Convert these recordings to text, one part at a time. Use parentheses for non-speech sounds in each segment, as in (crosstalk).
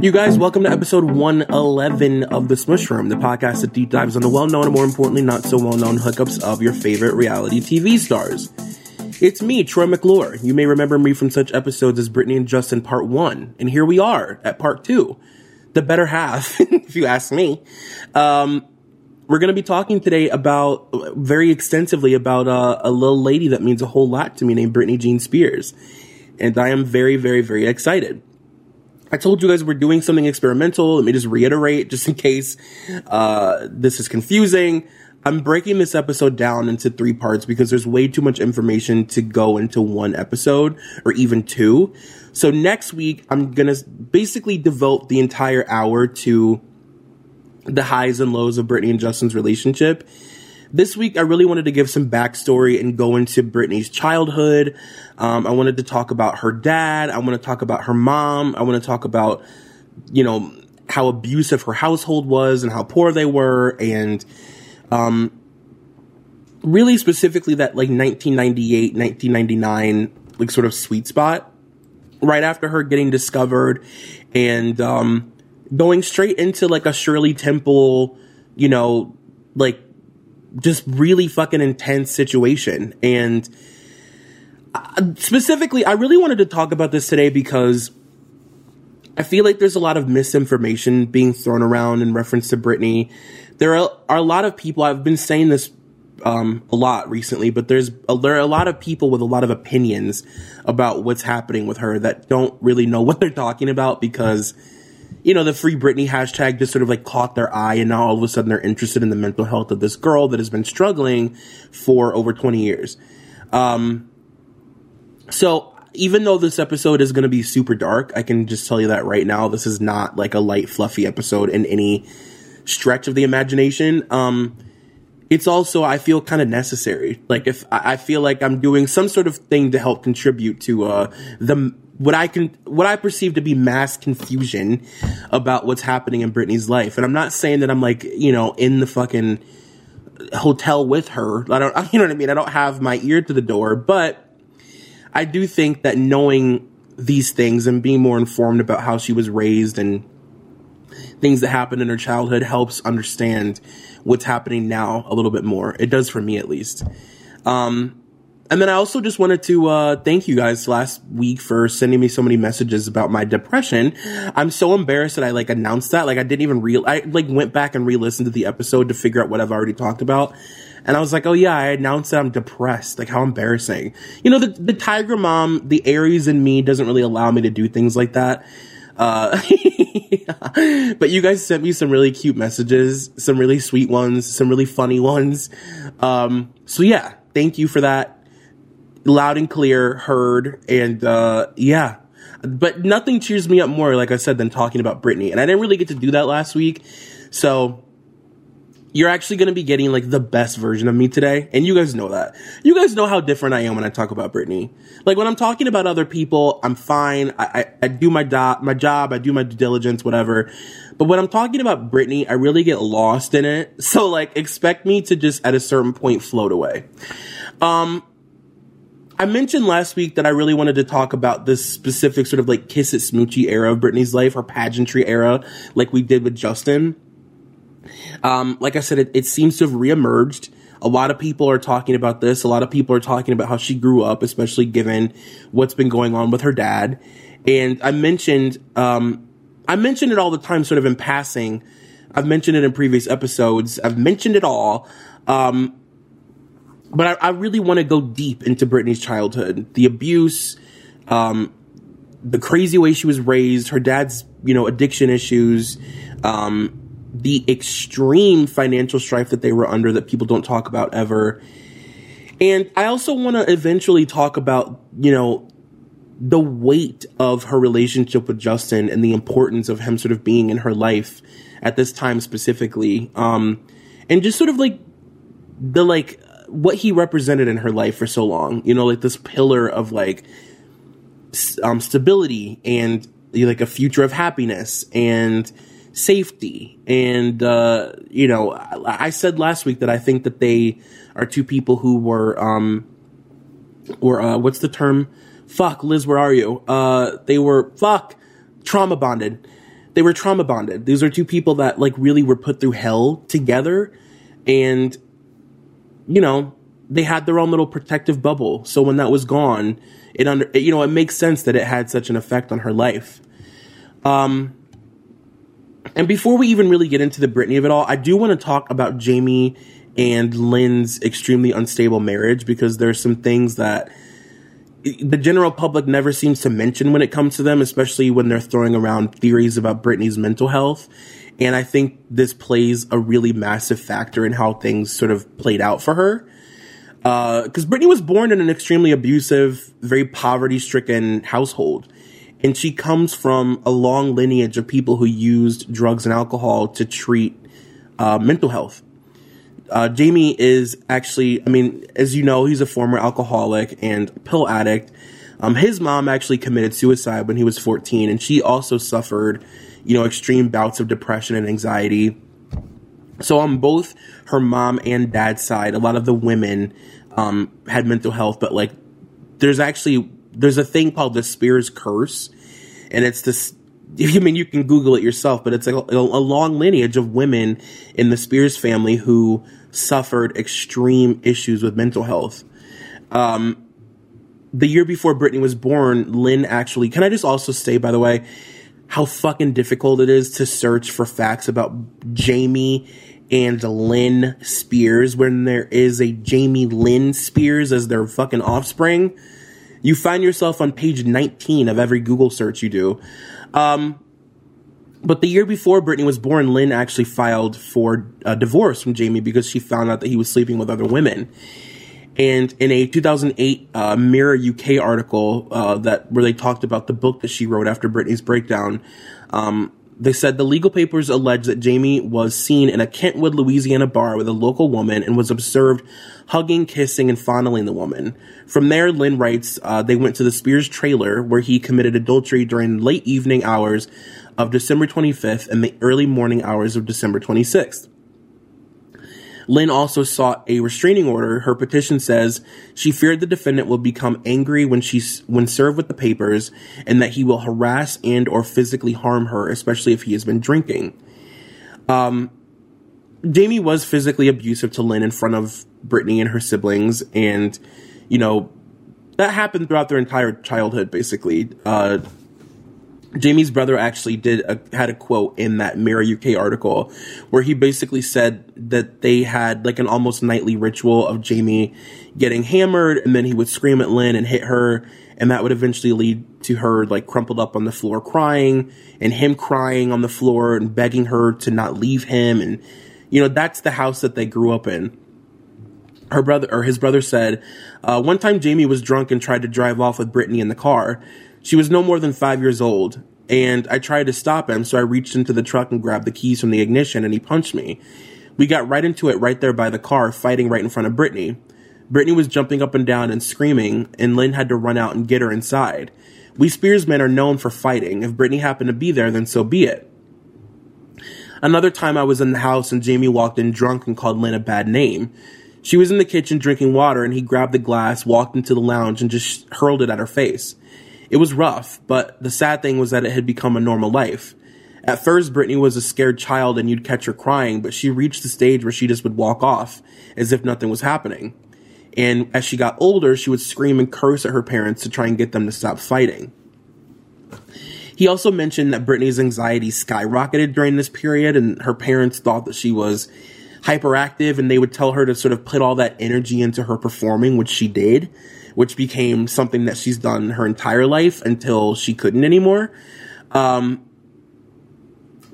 You guys, welcome to episode 111 of The Smush Room, the podcast that deep dives on the well known and more importantly, not so well known hookups of your favorite reality TV stars. It's me, Troy McClure. You may remember me from such episodes as Britney and Justin Part 1, and here we are at Part 2. The better half, (laughs) if you ask me. Um, we're going to be talking today about, very extensively, about uh, a little lady that means a whole lot to me named Britney Jean Spears. And I am very, very, very excited. I told you guys we're doing something experimental. Let me just reiterate, just in case uh, this is confusing. I'm breaking this episode down into three parts because there's way too much information to go into one episode or even two. So next week, I'm gonna basically devote the entire hour to the highs and lows of Britney and Justin's relationship. This week, I really wanted to give some backstory and go into Britney's childhood. Um, I wanted to talk about her dad. I want to talk about her mom. I want to talk about, you know, how abusive her household was and how poor they were. And, um, really specifically that like 1998, 1999, like sort of sweet spot right after her getting discovered and, um, going straight into like a Shirley Temple, you know, like just really fucking intense situation. And uh, specifically, I really wanted to talk about this today because I feel like there's a lot of misinformation being thrown around in reference to Britney. There are, are a lot of people, I've been saying this um, a lot recently, but there's a, there are a lot of people with a lot of opinions about what's happening with her that don't really know (laughs) what they're talking about because you know, the free Britney hashtag just sort of like caught their eye and now all of a sudden they're interested in the mental health of this girl that has been struggling for over 20 years. Um, so even though this episode is going to be super dark, I can just tell you that right now, this is not like a light, fluffy episode in any stretch of the imagination. Um, it's also, I feel kind of necessary. Like if I feel like I'm doing some sort of thing to help contribute to, uh, the, what I can, what I perceive to be mass confusion about what's happening in Britney's life. And I'm not saying that I'm like, you know, in the fucking hotel with her. I don't, (laughs) you know what I mean? I don't have my ear to the door, but I do think that knowing these things and being more informed about how she was raised and things that happened in her childhood helps understand what's happening now a little bit more. It does for me at least. Um, and then I also just wanted to uh, thank you guys last week for sending me so many messages about my depression. I'm so embarrassed that I like announced that. Like I didn't even real. I like went back and re-listened to the episode to figure out what I've already talked about. And I was like, oh yeah, I announced that I'm depressed. Like how embarrassing. You know, the the tiger mom, the Aries in me doesn't really allow me to do things like that. Uh, (laughs) but you guys sent me some really cute messages, some really sweet ones, some really funny ones. Um, so yeah, thank you for that loud and clear, heard, and uh, yeah. But nothing cheers me up more, like I said, than talking about Britney. And I didn't really get to do that last week. So you're actually going to be getting like the best version of me today. And you guys know that. You guys know how different I am when I talk about Britney. Like when I'm talking about other people, I'm fine. I, I, I do my, do- my job. I do my due diligence, whatever. But when I'm talking about Britney, I really get lost in it. So like expect me to just at a certain point float away. Um, I mentioned last week that I really wanted to talk about this specific sort of like kiss it smoochy era of Britney's life, her pageantry era, like we did with Justin. Um, like I said, it, it seems to have reemerged. A lot of people are talking about this. A lot of people are talking about how she grew up, especially given what's been going on with her dad. And I mentioned, um, I mentioned it all the time, sort of in passing. I've mentioned it in previous episodes. I've mentioned it all. Um, but I, I really want to go deep into Britney's childhood, the abuse, um, the crazy way she was raised, her dad's, you know, addiction issues, um, the extreme financial strife that they were under that people don't talk about ever. And I also want to eventually talk about, you know, the weight of her relationship with Justin and the importance of him sort of being in her life at this time specifically. Um, and just sort of like the like what he represented in her life for so long. You know, like this pillar of like um, stability and like a future of happiness and safety. And uh, you know, I, I said last week that I think that they are two people who were um, or uh, what's the term? Fuck, Liz, where are you? Uh, they were fuck trauma bonded. they were trauma bonded. These are two people that like really were put through hell together and you know, they had their own little protective bubble. So when that was gone, it under you know, it makes sense that it had such an effect on her life. Um and before we even really get into the Britney of it all, I do want to talk about Jamie and Lynn's extremely unstable marriage because there's some things that the general public never seems to mention when it comes to them, especially when they're throwing around theories about Britney's mental health. And I think this plays a really massive factor in how things sort of played out for her. Because uh, Britney was born in an extremely abusive, very poverty stricken household. And she comes from a long lineage of people who used drugs and alcohol to treat uh, mental health. Uh, Jamie is actually, I mean, as you know, he's a former alcoholic and pill addict. Um, his mom actually committed suicide when he was 14, and she also suffered, you know, extreme bouts of depression and anxiety. So on both her mom and dad's side, a lot of the women um, had mental health, but like, there's actually there's a thing called the Spears curse, and it's this (laughs) I mean, you can Google it yourself, but it's a, a, long lineage of women in the Spears family who suffered extreme issues with mental health. Um, the year before Britney was born, Lynn actually, can I just also say, by the way, how fucking difficult it is to search for facts about Jamie and Lynn Spears when there is a Jamie Lynn Spears as their fucking offspring. You find yourself on page 19 of every Google search you do. Um, but the year before Britney was born, Lynn actually filed for a divorce from Jamie because she found out that he was sleeping with other women. And in a 2008 uh, Mirror UK article uh, that where they talked about the book that she wrote after Britney's breakdown, um, they said the legal papers allege that Jamie was seen in a Kentwood, Louisiana bar with a local woman and was observed hugging, kissing, and fondling the woman. From there, Lynn writes, uh, they went to the Spears trailer where he committed adultery during late evening hours of December 25th and the early morning hours of December 26th. Lynn also sought a restraining order. Her petition says she feared the defendant will become angry when she's when served with the papers and that he will harass and or physically harm her, especially if he has been drinking. Um, Jamie was physically abusive to Lynn in front of Britney and her siblings, and you know that happened throughout their entire childhood, basically. Uh, Jamie's brother actually did a, had a quote in that Mirror UK article where he basically said that they had like an almost nightly ritual of Jamie getting hammered and then he would scream at Lynn and hit her and that would eventually lead to her like crumpled up on the floor crying and him crying on the floor and begging her to not leave him and you know that's the house that they grew up in. Her brother or his brother said uh, one time jamie was drunk and tried to drive off with britney in the car she was no more than five years old, and I tried to stop him, so I reached into the truck and grabbed the keys from the ignition, and he punched me. We got right into it right there by the car, fighting right in front of Britney. Britney was jumping up and down and screaming, and Lynn had to run out and get her inside. We Spearsmen are known for fighting. If Britney happened to be there, then so be it. Another time I was in the house and Jamie walked in drunk and called Lynn a bad name. She was in the kitchen drinking water and he grabbed the glass, walked into the lounge, and just hurled it at her face. It was rough, but the sad thing was that it had become a normal life. At first, Britney was a scared child and you'd catch her crying, but she reached the stage where she just would walk off as if nothing was happening. And as she got older, she would scream and curse at her parents to try and get them to stop fighting. He also mentioned that Britney's anxiety skyrocketed during this period, and her parents thought that she was hyperactive, and they would tell her to sort of put all that energy into her performing, which she did which became something that she's done her entire life until she couldn't anymore. Um,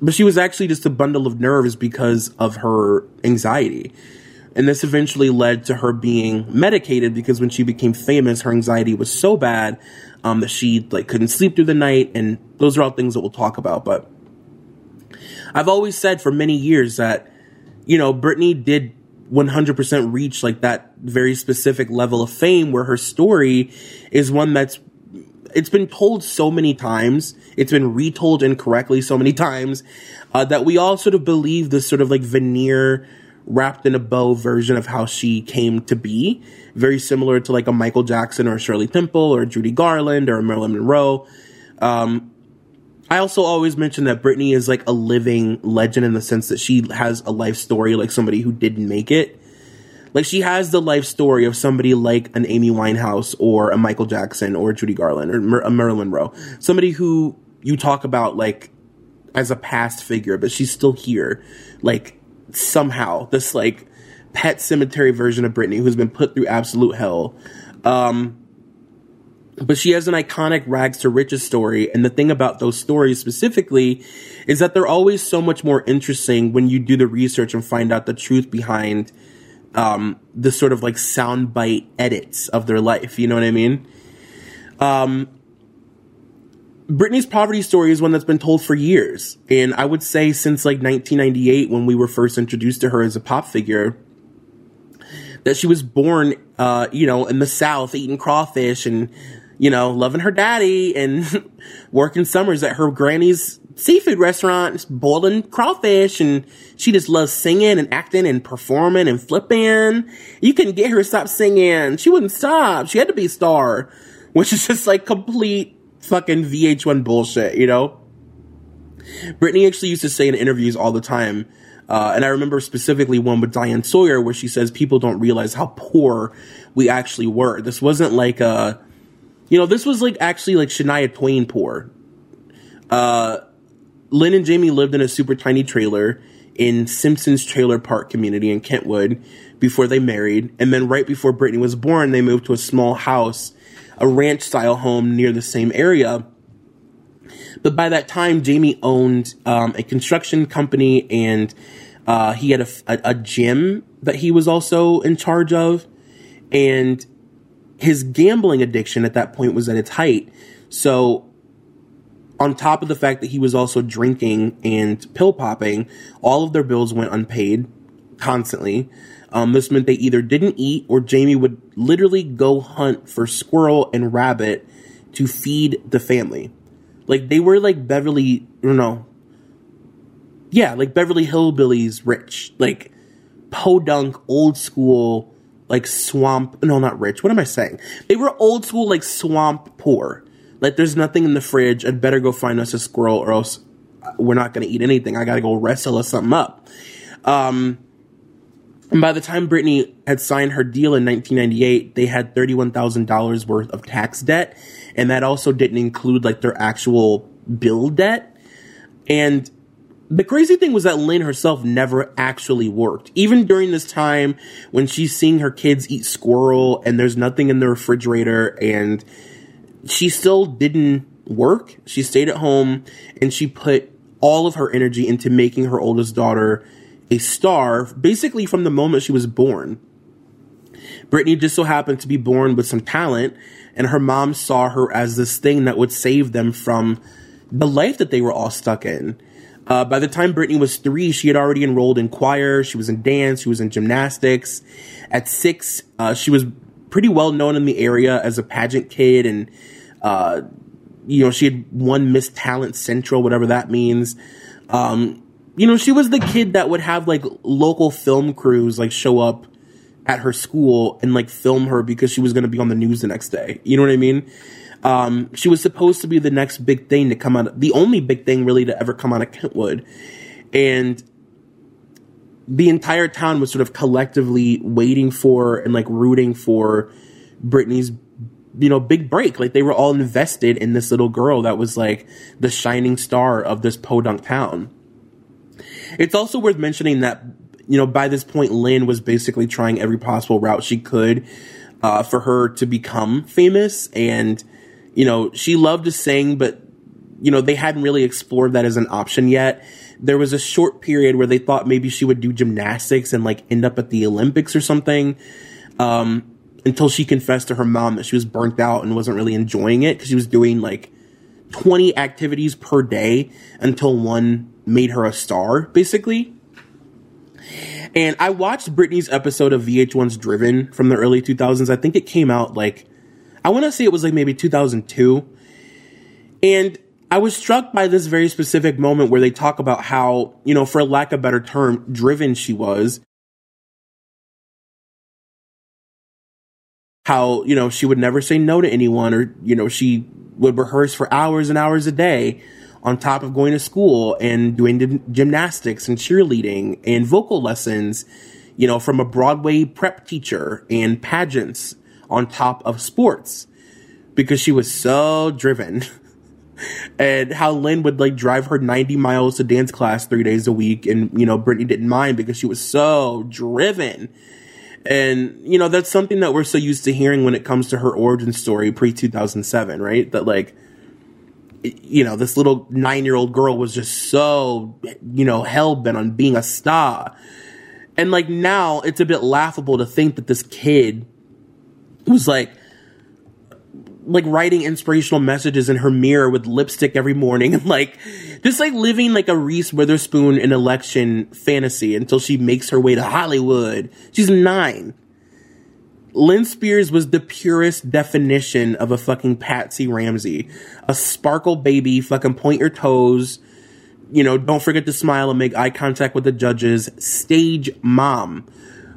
but she was actually just a bundle of nerves because of her anxiety. And this eventually led to her being medicated because when she became famous, her anxiety was so bad um, that she like couldn't sleep through the night. And those are all things that we'll talk about. But I've always said for many years that you know Britney did 100% reach like that very specific level of fame where her story is one that's it's been told so many times it's been retold incorrectly so many (laughs) times uh, that we all sort of believe this sort of like veneer wrapped in a bow version of how she came to be. Very similar to like a michael jackson or a shirley temple or judy garland or a marilyn monroe. Um, I also always mention that Britney is like a living legend in the sense that she has a life story like somebody who didn't make it. Like she has the life story of somebody like an Amy Winehouse or a Michael Jackson or Judy Garland or a Marilyn Monroe. Somebody who you talk about like as a past figure, but she's still here. Like somehow this like pet cemetery version of Britney who's been put through absolute hell. Um, but she has an iconic rags to riches story. And the thing about those stories specifically is that they're always so much more interesting when you do the research and find out the truth behind um, the sort of like soundbite edits of their life. You know what I mean? Um, Britney's poverty story is one that's been told for years. And I would say since like 1998, when we were first introduced to her as a pop figure, that she was born, uh, you know, in the South, eating crawfish and you know, loving her daddy and (laughs) working summers at her granny's seafood restaurant, boiling crawfish, and she just loves singing and acting and performing and flipping. You couldn't get her to stop singing. She wouldn't stop. She had to be a star, which is just like complete fucking VH1 bullshit, you know? Britney actually used to say in interviews all the time, uh, and I remember specifically one with Diane Sawyer where she says people don't realize how poor we actually were. This wasn't like a, you know, this was like actually like Shania Twain poor. Uh, Lynn and Jamie lived in a super tiny trailer in Simpsons Trailer Park community in Kentwood before they married. And then right before Britney was born, they moved to a small house, a ranch style home near the same area. But by that time, Jamie owned um, a construction company and uh, he had a, a, a gym that he was also in charge of. And his gambling addiction at that point was at its height. So, on top of the fact that he was also drinking and pill popping, all of their bills went unpaid constantly. Um, this meant they either didn't eat or Jamie would literally go hunt for squirrel and rabbit to feed the family. Like they were like Beverly, you know, yeah, like Beverly Hillbillies rich, like podunk old school like swamp. No, not rich. What am I saying? They were old school, like swamp poor. Like there's nothing in the fridge. I'd better go find us a squirrel, or else we're not going to eat anything. I got to go wrestle us something up. Um, and by the time Britney had signed her deal in 1998, they had $31,000 worth of tax debt. And that also didn't include like their actual bill debt. And the crazy thing was that Lynn herself never actually worked. Even during this time when she's seeing her kids eat squirrel and there's nothing in the refrigerator and she still didn't work. She stayed at home and she put all of her energy into making her oldest daughter a star basically from the moment she was born. Britney just so happened to be born with some talent and her mom saw her as this thing that would save them from the life that they were all stuck in. Uh, by the time Britney was three, she had already enrolled in choir. She was in dance. She was in gymnastics. At six, uh, she was pretty well known in the area as a pageant kid, and uh, you know she had won Miss Talent Central, whatever that means. Um, you know, she was the kid that would have like local film crews like show up at her school and like film her because she was going to be on the news the next day. You know what I mean? Um, she was supposed to be the next big thing to come out, the only big thing really to ever come out of Kentwood. And the entire town was sort of collectively waiting for and like rooting for Britney's, you know, big break. Like they were all invested in this little girl that was like the shining star of this podunk town. It's also worth mentioning that, you know, by this point, Lynn was basically trying every possible route she could uh, for her to become famous and you know, she loved to sing, but, you know, they hadn't really explored that as an option yet. There was a short period where they thought maybe she would do gymnastics and like end up at the Olympics or something. Um, until she confessed to her mom that she was burnt out and wasn't really enjoying it because she was doing like 20 activities per day until one made her a star, basically. And I watched Britney's episode of VH1's Driven from the early 2000s. I think it came out like I want to say it was like maybe 2002. And I was struck by this very specific moment where they talk about how, you know, for lack of a better term, driven she was. How, you know, she would never say no to anyone or, you know, she would rehearse for hours and hours a day on top of going to school and doing gymnastics and cheerleading and vocal lessons, you know, from a Broadway prep teacher and pageants on top of sports because she was so driven. (laughs) and how Lynn would like drive her 90 miles to dance class three days a week. And, you know, Britney didn't mind because she was so driven. And, you know, that's something that we're so used to hearing when it comes to her origin story pre 2007, right? That like, you know, this little nine year old girl was just so, you know, hell bent on being a star. And like now it's a bit laughable to think that this kid was like, like writing inspirational messages in her mirror with lipstick every morning and like just like living like a Reese Witherspoon in election fantasy until she makes her way to Hollywood. She's nine. Lynn Spears was the purest definition of a fucking Patsy Ramsey. A sparkle baby, fucking point your toes. You know, don't forget to smile and make eye contact with the judges. Stage mom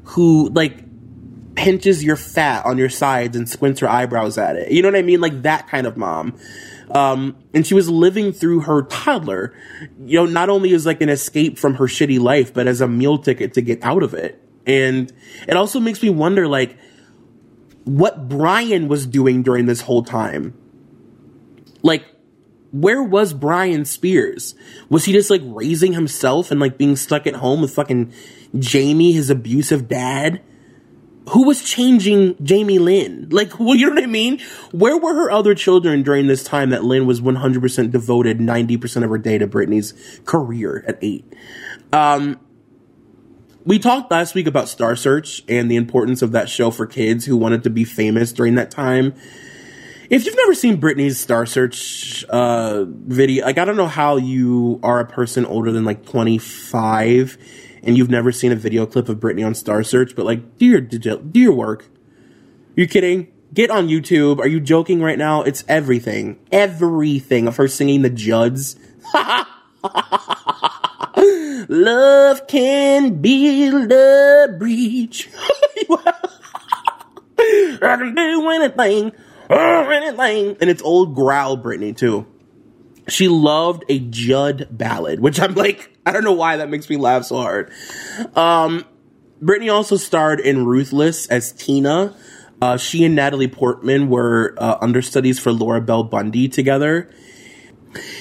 who like pinches your fat on your sides and squints her eyebrows at it. You know what I mean? Like that kind of mom. Um, and she was living through her toddler, you know, not only as like an escape from her shitty life, but as a meal ticket to get out of it. And it also makes me wonder, like, what Brian was doing during this whole time. Like, where was Brian Spears? Was he just like raising himself and like being stuck at home with fucking Jamie, his abusive dad? Who was changing Jamie Lynn? Like, (laughs) well, you know what I mean? Where were her other children during this time that Lynn was 100% devoted 90% of her day to Britney's career at eight? Um, we talked last week about Star Search and the importance of that show for kids who wanted to be famous during that time. If you've never seen Britney's Star Search uh, video, like I don't know how you are a person older than like 25 and you've never seen a video clip of Britney on Star Search, but like, do your do your work. You kidding? Get on YouTube. Are you joking right now? It's everything, everything of her singing the Judds. (laughs) Love can build a breach. (laughs) I can do anything, anything. And it's old growl Britney too. She loved a Judd ballad, which I'm like, I don't know why that makes me laugh so hard. Um, Britney also starred in Ruthless as Tina. Uh, she and Natalie Portman were uh, understudies for Laura Bell Bundy together.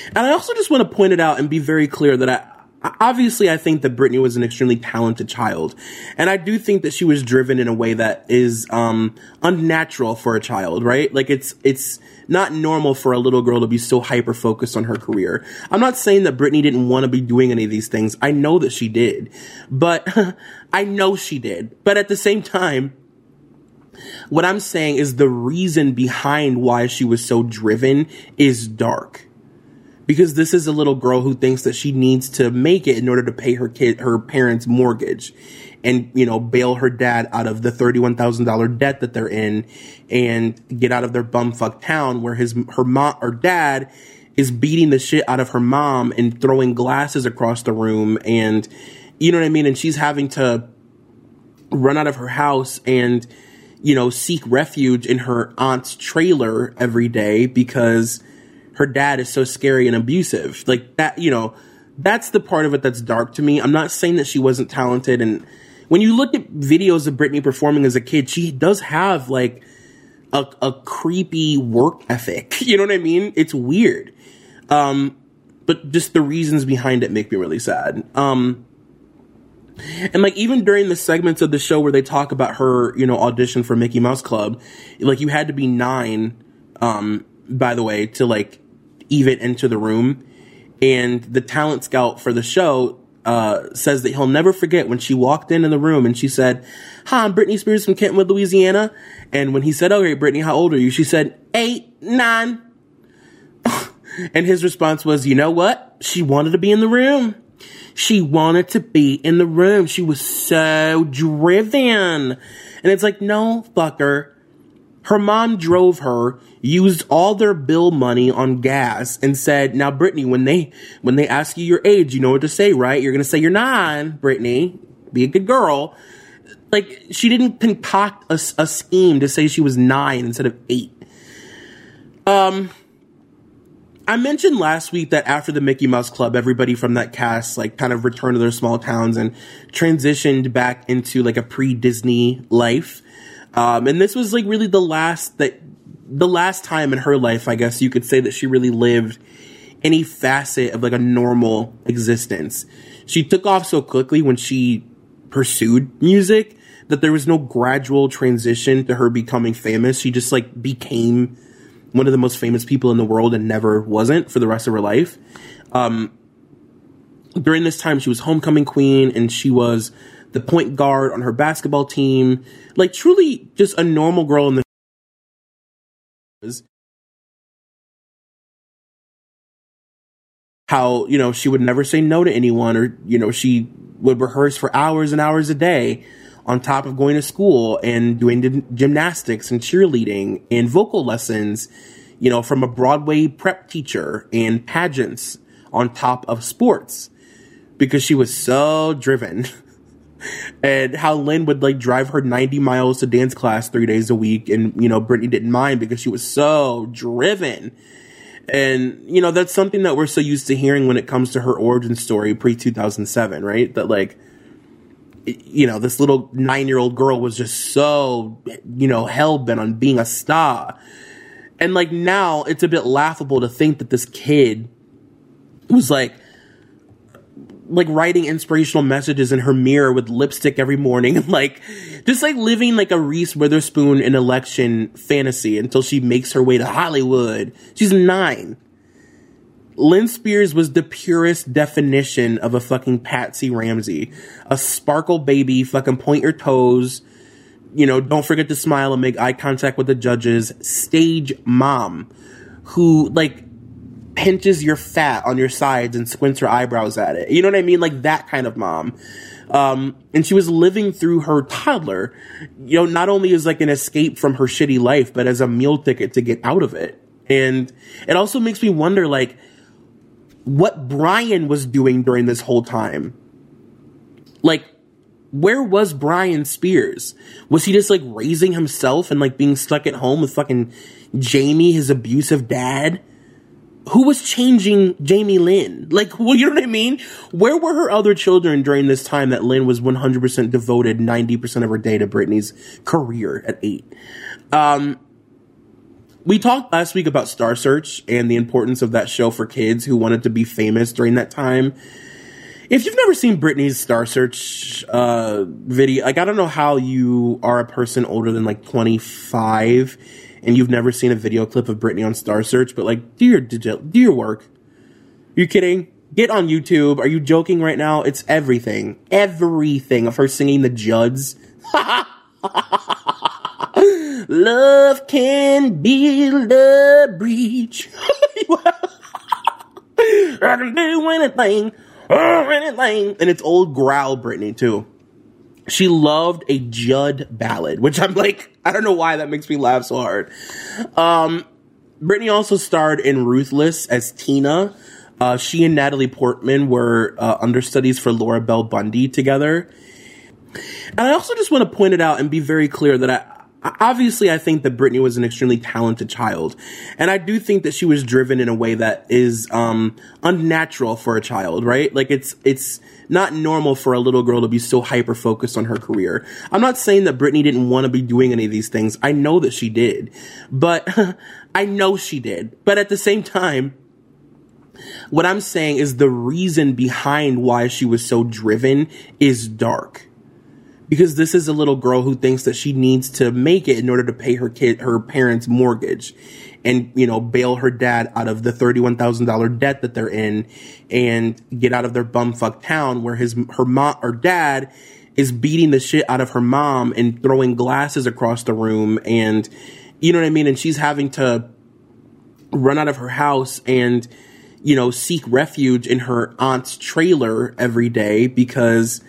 And I also just want to point it out and be very clear that I, obviously I think that Britney was an extremely talented child. And I do think that she was driven in a way that is um unnatural for a child, right? Like it's it's not normal for a little girl to be so hyper focused on her career. I'm not saying that Britney didn't want to be doing any of these things. I know that she did. But (laughs) I know she did. But at the same time, what I'm saying is the reason behind why she was so driven is dark because this is a little girl who thinks that she needs to make it in order to pay her kid her parents' mortgage and you know bail her dad out of the $31,000 debt that they're in and get out of their bumfuck town where his her mom or dad is beating the shit out of her mom and throwing glasses across the room and you know what I mean? And she's having to run out of her house and you know seek refuge in her aunt's trailer every day because her dad is so scary and abusive. Like that, you know, that's the part of it that's dark to me. I'm not saying that she wasn't talented. And when you look at videos of Britney performing as a kid, she does have like a, a creepy work ethic. (laughs) You know what I mean? It's weird. Um, but just the reasons behind it make me really sad. Um, and like even during the segments of the show where they talk about her, you know, audition for Mickey Mouse Club, like you had to be nine, um, by the way, to like even enter the room. And the talent scout for the show uh, says that he'll never forget when she walked in in the room and she said, "Hi, I'm Britney Spears from Kentwood, Louisiana." And when he said, "Okay, Britney, how old are you?" She said, eight, nine. (laughs) and his response was, "You know what? She wanted to be in the room. She wanted to be in the room. She was so driven." And it's like, no, fucker. Her mom drove her, used all their bill money on gas, and said, "Now, Britney, when they when they ask you your age, you know what to say, right? You're gonna say you're nine, Britney. Be a good girl." Like she didn't concoct a, a scheme to say she was nine instead of eight. Um, I mentioned last week that after the Mickey Mouse Club, everybody from that cast like kind of returned to their small towns and transitioned back into like a pre-Disney life. Um, and this was like really the last that the last time in her life, I guess you could say that she really lived any facet of like a normal existence. She took off so quickly when she pursued music that there was no gradual transition to her becoming famous. She just like became one of the most famous people in the world and never wasn't for the rest of her life. Um, during this time, she was homecoming queen and she was the point guard on her basketball team. Like truly just a normal girl in the how, you know, she would never say no to anyone or, you know, she would rehearse for hours and hours a day on top of going to school and doing gymnastics and cheerleading and vocal lessons, you know, from a Broadway prep teacher and pageants on top of sports because she was so driven. (laughs) and how Lynn would like drive her 90 miles to dance class three days a week. And, you know, Britney didn't mind because she was so driven. And, you know, that's something that we're so used to hearing when it comes to her origin story pre 2007, right? That like, you know, this little nine year old girl was just so, you know, hell bent on being a star. And like now it's a bit laughable to think that this kid was like, like writing inspirational messages in her mirror with lipstick every morning (laughs) like just like living like a Reese Witherspoon in election fantasy until she makes her way to Hollywood. She's nine. Lynn Spears was the purest definition of a fucking Patsy Ramsey. A sparkle baby, fucking point your toes, you know, don't forget to smile and make eye contact with the judges. Stage mom who like pinches your fat on your sides and squints her eyebrows at it. You know what I mean? Like that kind of mom. Um, and she was living through her toddler, you know, not only as like an escape from her shitty life, but as a meal ticket to get out of it. And it also makes me wonder, like, what Brian was doing during this whole time. Like, where was Brian Spears? Was he just like raising himself and like being stuck at home with fucking Jamie, his abusive dad? Who was changing Jamie Lynn? Like, well, (laughs) you know what I mean? Where were her other children during this time that Lynn was 100% devoted 90% of her day to Britney's career at eight? Um, we talked last week about Star Search and the importance of that show for kids who wanted to be famous during that time. If you've never seen Britney's Star Search uh, video, like I don't know how you are a person older than like 25 and you've never seen a video clip of Britney on Star Search, but like, do your do your work. You kidding? Get on YouTube. Are you joking right now? It's everything, everything of her singing the Judds. (laughs) Love can build a breach. (laughs) I can do anything, oh, anything, and it's old growl Britney too she loved a Judd ballad, which I'm like, I don't know why that makes me laugh so hard. Um, Britney also starred in Ruthless as Tina. Uh, she and Natalie Portman were uh, understudies for Laura Bell Bundy together. And I also just want to point it out and be very clear that I, obviously I think that Britney was an extremely talented child. And I do think that she was driven in a way that is um unnatural for a child, right? Like it's it's not normal for a little girl to be so hyper focused on her career. I'm not saying that Britney didn't want to be doing any of these things. I know that she did. But (laughs) I know she did. But at the same time, what I'm saying is the reason behind why she was so driven is dark because this is a little girl who thinks that she needs to make it in order to pay her kid her parents mortgage and you know bail her dad out of the $31,000 debt that they're in and get out of their bumfuck town where his her mom or dad is beating the shit out of her mom and throwing glasses across the room and you know what I mean? And she's having to run out of her house and you know seek refuge in her aunt's trailer every day because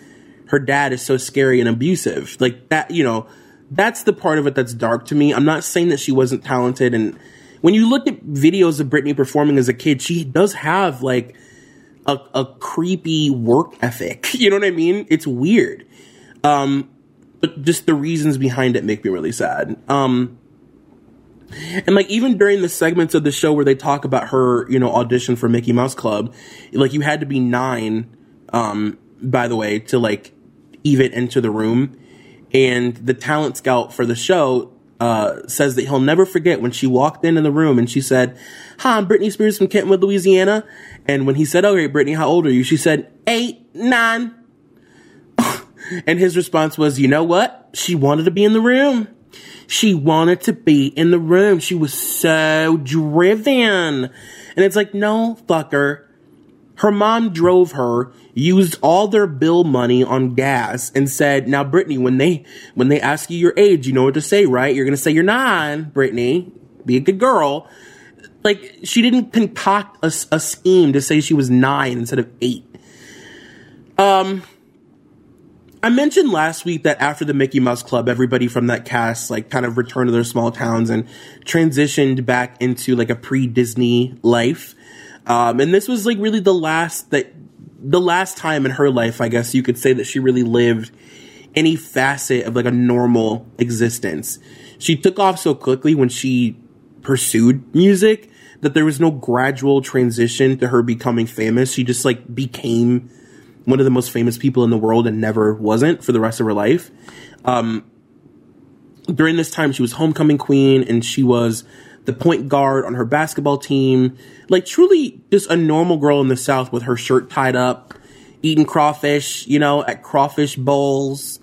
her dad is so scary and abusive. Like that, you know, that's the part of it that's dark to me. I'm not saying that she wasn't talented. And when you look at videos of Britney performing as a kid, she does have like a, a creepy work ethic. (laughs) You know what I mean? It's weird. Um, but just the reasons behind it make me really sad. Um, And like even during the segments of the show where they talk about her, you know, audition for Mickey Mouse Club, like you had to be nine, um, by the way, to like even enter the room. And the talent scout for the show uh, says that he'll never forget when she walked in in the room and she said, "Hi, I'm Britney Spears from Kentwood, Louisiana." And when he said, "Okay, Britney, how old are you?" She said, eight, nine. (laughs) and his response was, "You know what? She wanted to be in the room." She wanted to be in the room. She was so driven. And it's like, no, fucker. Her mom drove her, used all their bill money on gas, and said, "Now, Britney, when they when they ask you your age, you know what to say, right? You're gonna say you're nine, Britney. Be a good girl." Like she didn't concoct a, a scheme to say she was nine instead of eight. Um, I mentioned last week that after the Mickey Mouse Club, everybody from that cast like kind of returned to their small towns and transitioned back into like a pre-Disney life. Um, and this was like really the last that the last time in her life, I guess you could say that she really lived any facet of like a normal existence. She took off so quickly when she pursued music that there was no gradual transition to her becoming famous. She just like became one of the most famous people in the world and never wasn't for the rest of her life. Um, during this time, she was homecoming queen and she was the point guard on her basketball team. Like, truly just a normal girl in the South with her shirt tied up, eating crawfish, you know, at crawfish bowls,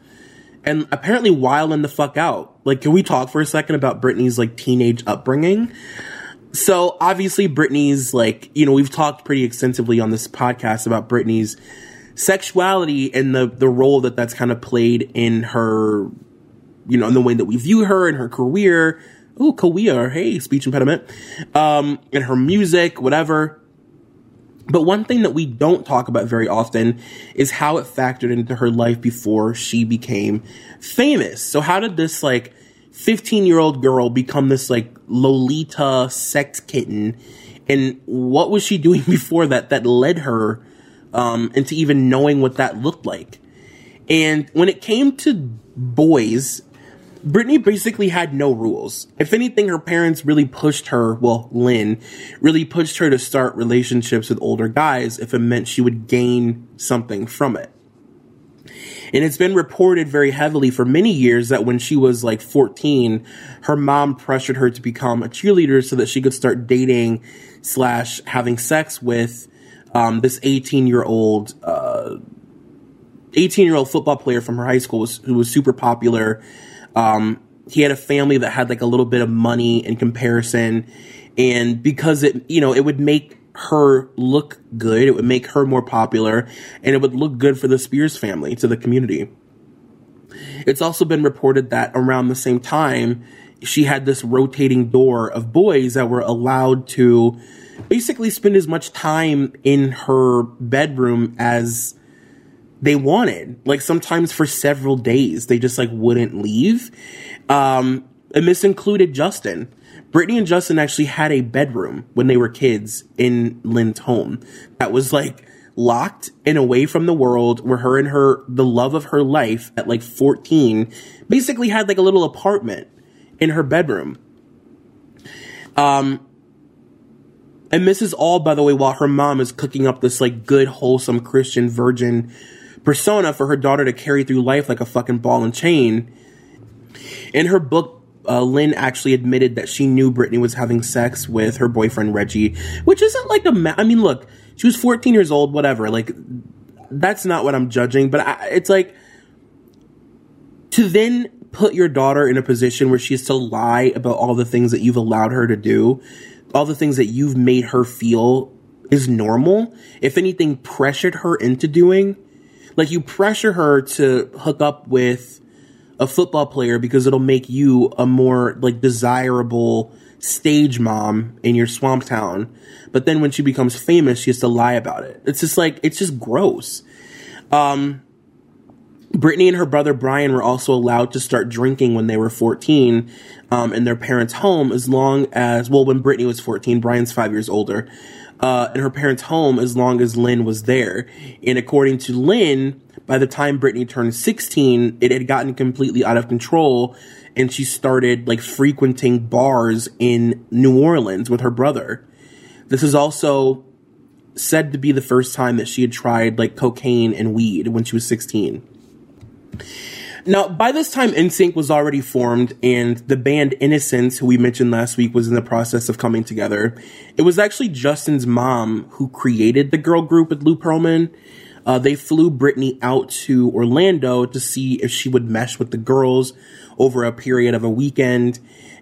and apparently wilding the fuck out. Like, can we talk for a second about Britney's like teenage upbringing? So obviously Britney's like, you know, we've talked pretty extensively on this podcast about Britney's sexuality and the the role that that's kind of played in her, you know, in the way that we view her and her career. Oh, career, hey, speech impediment, um, and her music, whatever. But one thing that we don't talk about very often is how it factored into her life before she became famous. So how did this like 15 year old girl become this like Lolita sex kitten? And what was she doing (laughs) before that that led her um, into even knowing what that looked like. And when it came to boys, Britney basically had no rules. If anything, her parents really pushed her, well, Lynn, really pushed her to start relationships with older guys if it meant she would gain something from it. And it's been reported very heavily for many years that when she was like 14, her mom pressured her to become a cheerleader so that she could start dating slash having sex with um, this 18 year old, uh, 18 year old football player from her high school was, who was super popular. Um, he had a family that had like a little bit of money in comparison. And because it, you know, it would make her look good, it would make her more popular, and it would look good for the Spears family to the community. It's also been reported that around the same time, she had this rotating door of boys that were allowed to basically spend as much time in her bedroom as they wanted. Like sometimes for several days, they just like wouldn't leave. Um, and this included Justin. Britney and Justin actually had a bedroom when they were kids in Lynn's home that was like locked and away from the world where her and her, the love of her life at like 14, basically had like a little apartment in her bedroom. Um, and this is all, by the way, while her mom is cooking up this like good, wholesome Christian virgin persona for her daughter to carry through life like a fucking ball and chain. In her book, uh, Lynn actually admitted that she knew Britney was having sex with her boyfriend Reggie, which isn't like a. Ma- I mean, look, she was 14 years old, whatever. Like, that's not what I'm judging, but I, it's like to then put your daughter in a position where she has to lie about all the things that you've allowed her to do all the things that you've made her feel is normal, if anything, pressured her into doing. Like you pressure her to hook up with a football player because it'll make you a more like desirable stage mom in your swamp town. But then when she becomes famous, she has to lie about it. It's just like, it's just gross. Um, Britney and her brother Brian were also allowed to start drinking when they were 14 um, in their parents' home, as long as, well, when Britney was 14, Brian's five years older, uh, in her parents' home, as long as Lynn was there. And according to Lynn, by the time Britney turned 16, it had gotten completely out of control and she started like frequenting bars in New Orleans with her brother. This is also said to be the first time that she had tried like cocaine and weed when she was 16. Now, by this time, NSYNC was already formed, and the band Innosense, who we mentioned last week, was in the process of coming together. It was actually Justin's mom who created the girl group with Lou Pearlman. Uh, they flew Britney out to Orlando to see if she would mesh with the girls over a period of a weekend.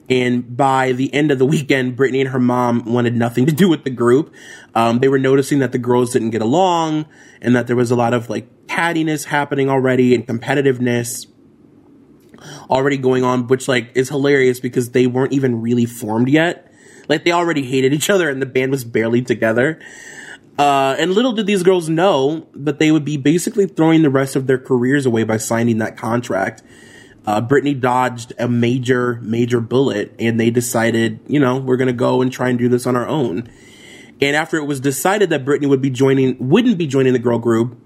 And by the end of the weekend, Britney and her mom wanted nothing to do with the group. Um, they were noticing that the girls didn't get along and that there was a lot of like cattiness happening already and competitiveness already going on, which like is hilarious because they weren't even really formed yet. Like they already hated each other and the band was barely together. Uh, and little did these girls know that they would be basically throwing the rest of their careers away by signing that contract. Uh, Britney dodged a major, major bullet and they decided, you know, we're going to go and try and do this on our own. And after it was decided that Britney would be joining, wouldn't be joining the girl group,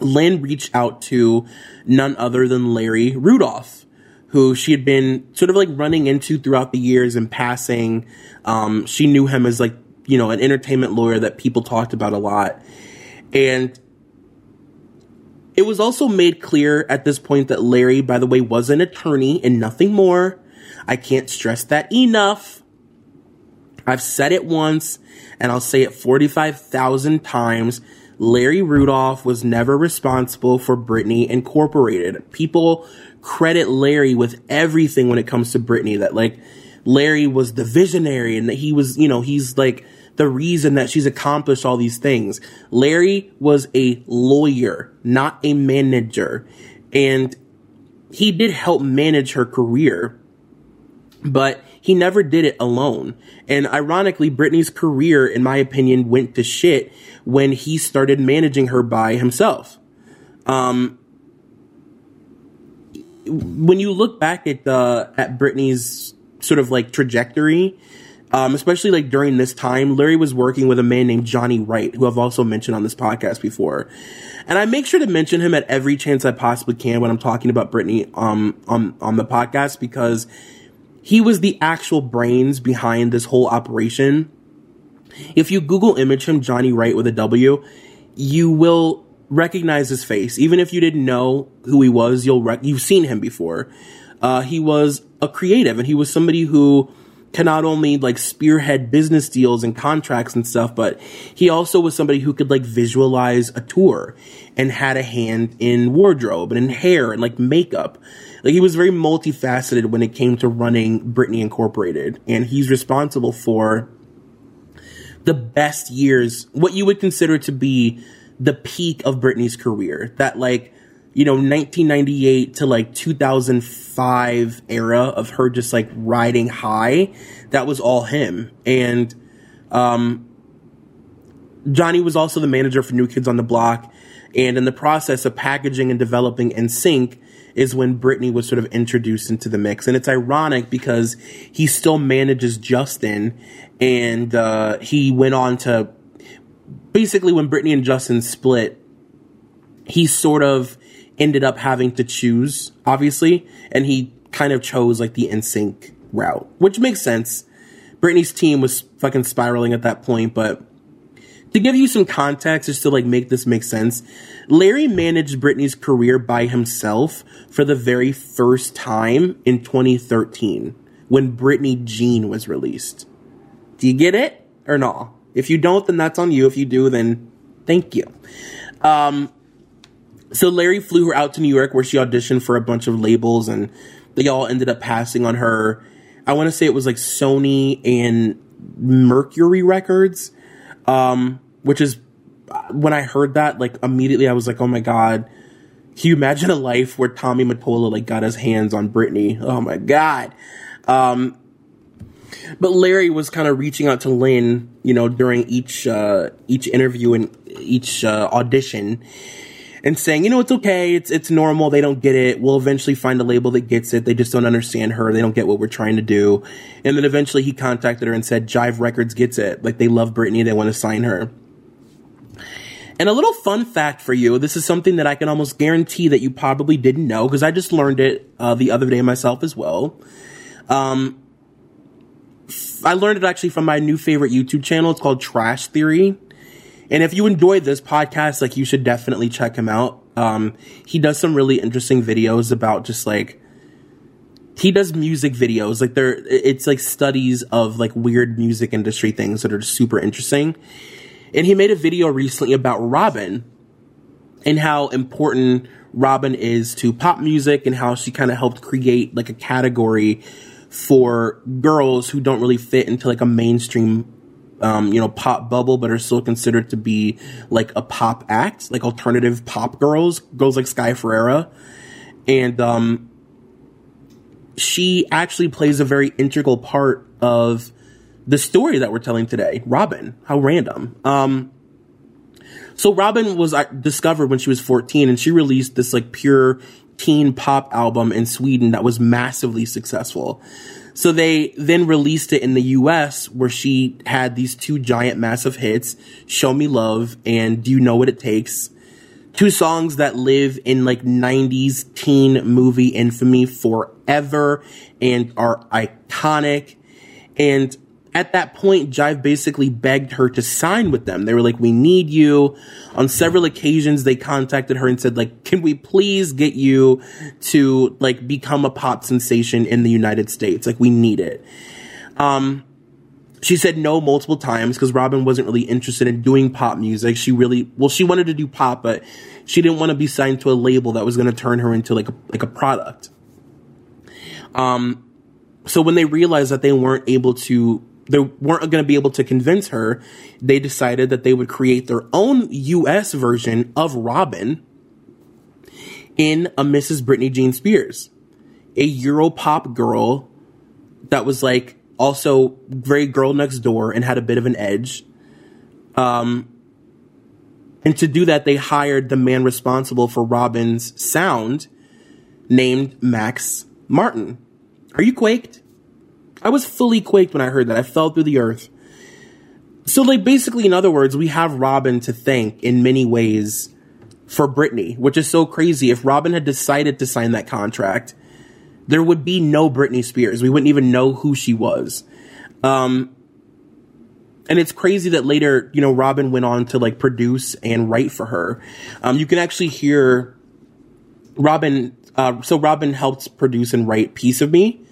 Lynn reached out to none other than Larry Rudolph, who she had been sort of like running into throughout the years in passing. Um, she knew him as like, you know, an entertainment lawyer that people talked about a lot. And it was also made clear at this point that Larry, by the way, was an attorney and nothing more. I can't stress that enough. I've said it once and I'll say it 45,000 times. Larry Rudolph was never responsible for Britney Incorporated. People credit Larry with everything when it comes to Britney that like Larry was the visionary and that he was, you know, he's like the reason that she's accomplished all these things. Larry was a lawyer, not a manager. And he did help manage her career, but he never did it alone. And ironically, Britney's career, in my opinion, went to shit when he started managing her by himself. Um, when you look back at the at Britney's sort of like trajectory, um, especially like during this time, Larry was working with a man named Johnny Wright, who I've also mentioned on this podcast before. And I make sure to mention him at every chance I possibly can when I'm talking about Britney um, on, on the podcast because he was the actual brains behind this whole operation. If you Google image him, Johnny Wright with a W, you will recognize his face. Even if you didn't know who he was, you'll rec- you've seen him before. Uh, he was a creative and he was somebody who can not only like spearhead business deals and contracts and stuff, but he also was somebody who could like visualize a tour and had a hand in wardrobe and in hair and like makeup. Like he was very multifaceted when it came to running Britney Incorporated, and he's responsible for the best years, what you would consider to be the peak of Britney's career. That like you know, 1998 to like 2005 era of her just like riding high, that was all him. And, um, Johnny was also the manager for New Kids on the Block. And in the process of packaging and developing NSYNC is when Britney was sort of introduced into the mix. And it's ironic because he still manages Justin and, uh, he went on to basically when Britney and Justin split, he sort of ended up having to choose, obviously, and he kind of chose like the NSYNC route, which makes sense. Britney's team was fucking spiraling at that point, but to give you some context, just to like make this make sense, Larry managed Britney's career by himself for the very first time in 2013 when Britney Jean was released. Do you get it or no? If you don't, then that's on you. If you do, then thank you. Um, so Larry flew her out to New York where she auditioned for a bunch of labels and they all ended up passing on her. I want to say it was like Sony and Mercury Records, um, which is when I heard that, like immediately I was like, oh my God, can you imagine a life where Tommy Mottola like got his hands on Britney? Oh my God. Um, but Larry was kind of reaching out to Lynn, you know, during each, uh, each interview and each, uh, audition and saying, you know, it's okay. It's, it's normal. They don't get it. We'll eventually find a label that gets it. They just don't understand her. They don't get what we're trying to do. And then eventually he contacted her and said, Jive Records gets it. Like they love Britney. They want to sign her. And a little fun fact for you. This is something that I can almost guarantee that you probably didn't know because I just learned it uh, the other day myself as well. Um, I learned it actually from my new favorite YouTube channel. It's called Trash Theory. And if you enjoyed this podcast, like you should definitely check him out. Um, he does some really interesting videos about just like, he does music videos. Like there, it's like studies of like weird music industry things that are super interesting. And he made a video recently about Robyn and how important Robyn is to pop music and how she kind of helped create like a category for girls who don't really fit into like a mainstream um, you know, pop bubble, but are still considered to be like a pop act, like alternative pop girls, girls like Sky Ferreira. And, um, she actually plays a very integral part of the story that we're telling today. Robyn, how random. Um, so Robyn was uh, discovered when she was 14 and she released this like pure teen pop album in Sweden that was massively successful. So they then released it in the US where she had these two giant massive hits, Show Me Love and Do You Know What It Takes? Two songs that live in like 90s teen movie infamy forever and are iconic. And at that point, Jive basically begged her to sign with them. They were like, we need you. On several occasions, they contacted her and said, like, can we please get you to, like, become a pop sensation in the United States? Like, we need it. Um, she said no multiple times because Robyn wasn't really interested in doing pop music. She really, well, she wanted to do pop, but she didn't want to be signed to a label that was going to turn her into like a, like a product. Um, so when they realized that they weren't able to they weren't going to be able to convince her, they decided that they would create their own US version of Robyn in a Mrs. Britney Jean Spears, a Europop girl that was like also very girl next door and had a bit of an edge. Um, and to do that, they hired the man responsible for Robyn's sound named Max Martin. Are you quaked? I was fully quaked when I heard that. I fell through the earth. So, like, basically, in other words, we have Robyn to thank in many ways for Britney, which is so crazy. If Robyn had decided to sign that contract, there would be no Britney Spears. We wouldn't even know who she was. Um, and it's crazy that later, you know, Robyn went on to like produce and write for her. Um, you can actually hear Robyn. Uh, so Robyn helped produce and write "Piece of Me,"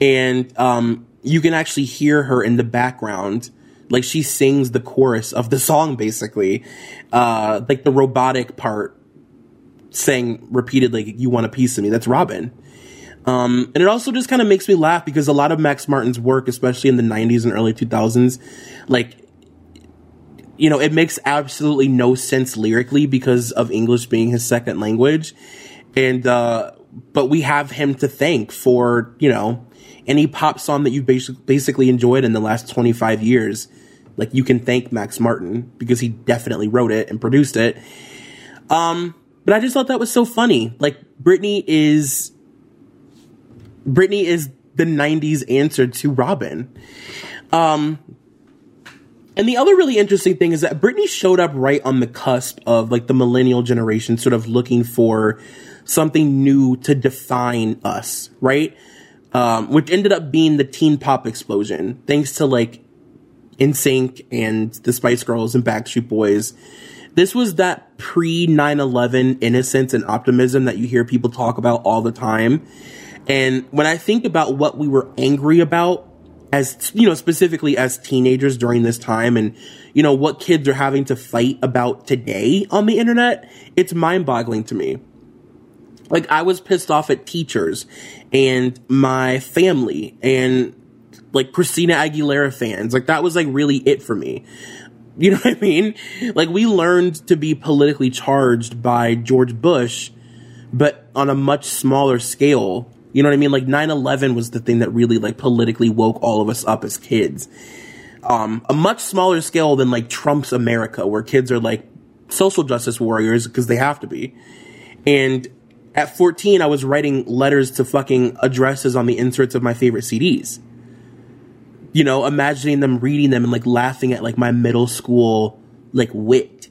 and um, you can actually hear her in the background. Like she sings the chorus of the (laughs) song basically. Uh, like the robotic part saying repeatedly you want a piece of me. That's Robyn. Um, and it also just kind of makes me laugh because a lot of max martin's work especially in the 90s and early 2000s like you know it makes absolutely no sense lyrically because of english being his second language. And uh, but we have him to thank for you know any pop song that you've basically enjoyed in the last 25 years, like you can thank Max Martin because he definitely wrote it and produced it. Um, but I just thought that was so funny. Like Britney is, Britney is the 90s answer to Robyn. Um, and the other really interesting thing is that Britney showed up right on the cusp of like the millennial generation sort of looking for something new to define us, right? Um, which ended up being the teen pop explosion, thanks to like NSYNC and the Spice Girls and Backstreet Boys. This was that pre 9 11 innocence and optimism that you hear people talk about all the time. And when I think about what we were angry about as, you know, specifically as teenagers during this time and, you know, what kids are having to fight about today on the internet, it's mind boggling to me. Like I was pissed off at teachers and my family and like Christina Aguilera fans. Like that was like really it for me. You know (laughs) what I mean? Like we learned to be politically charged by George Bush, but on a much smaller scale. You know what I mean? Like 9-11 was the thing that really like politically woke all of us up as kids. Um, a much smaller scale than like Trump's America, where kids are like social justice warriors because they have to be. And at 14, I was writing letters to fucking addresses on the inserts of my favorite CDs. You know, imagining them reading them and like laughing at like my middle school like wit.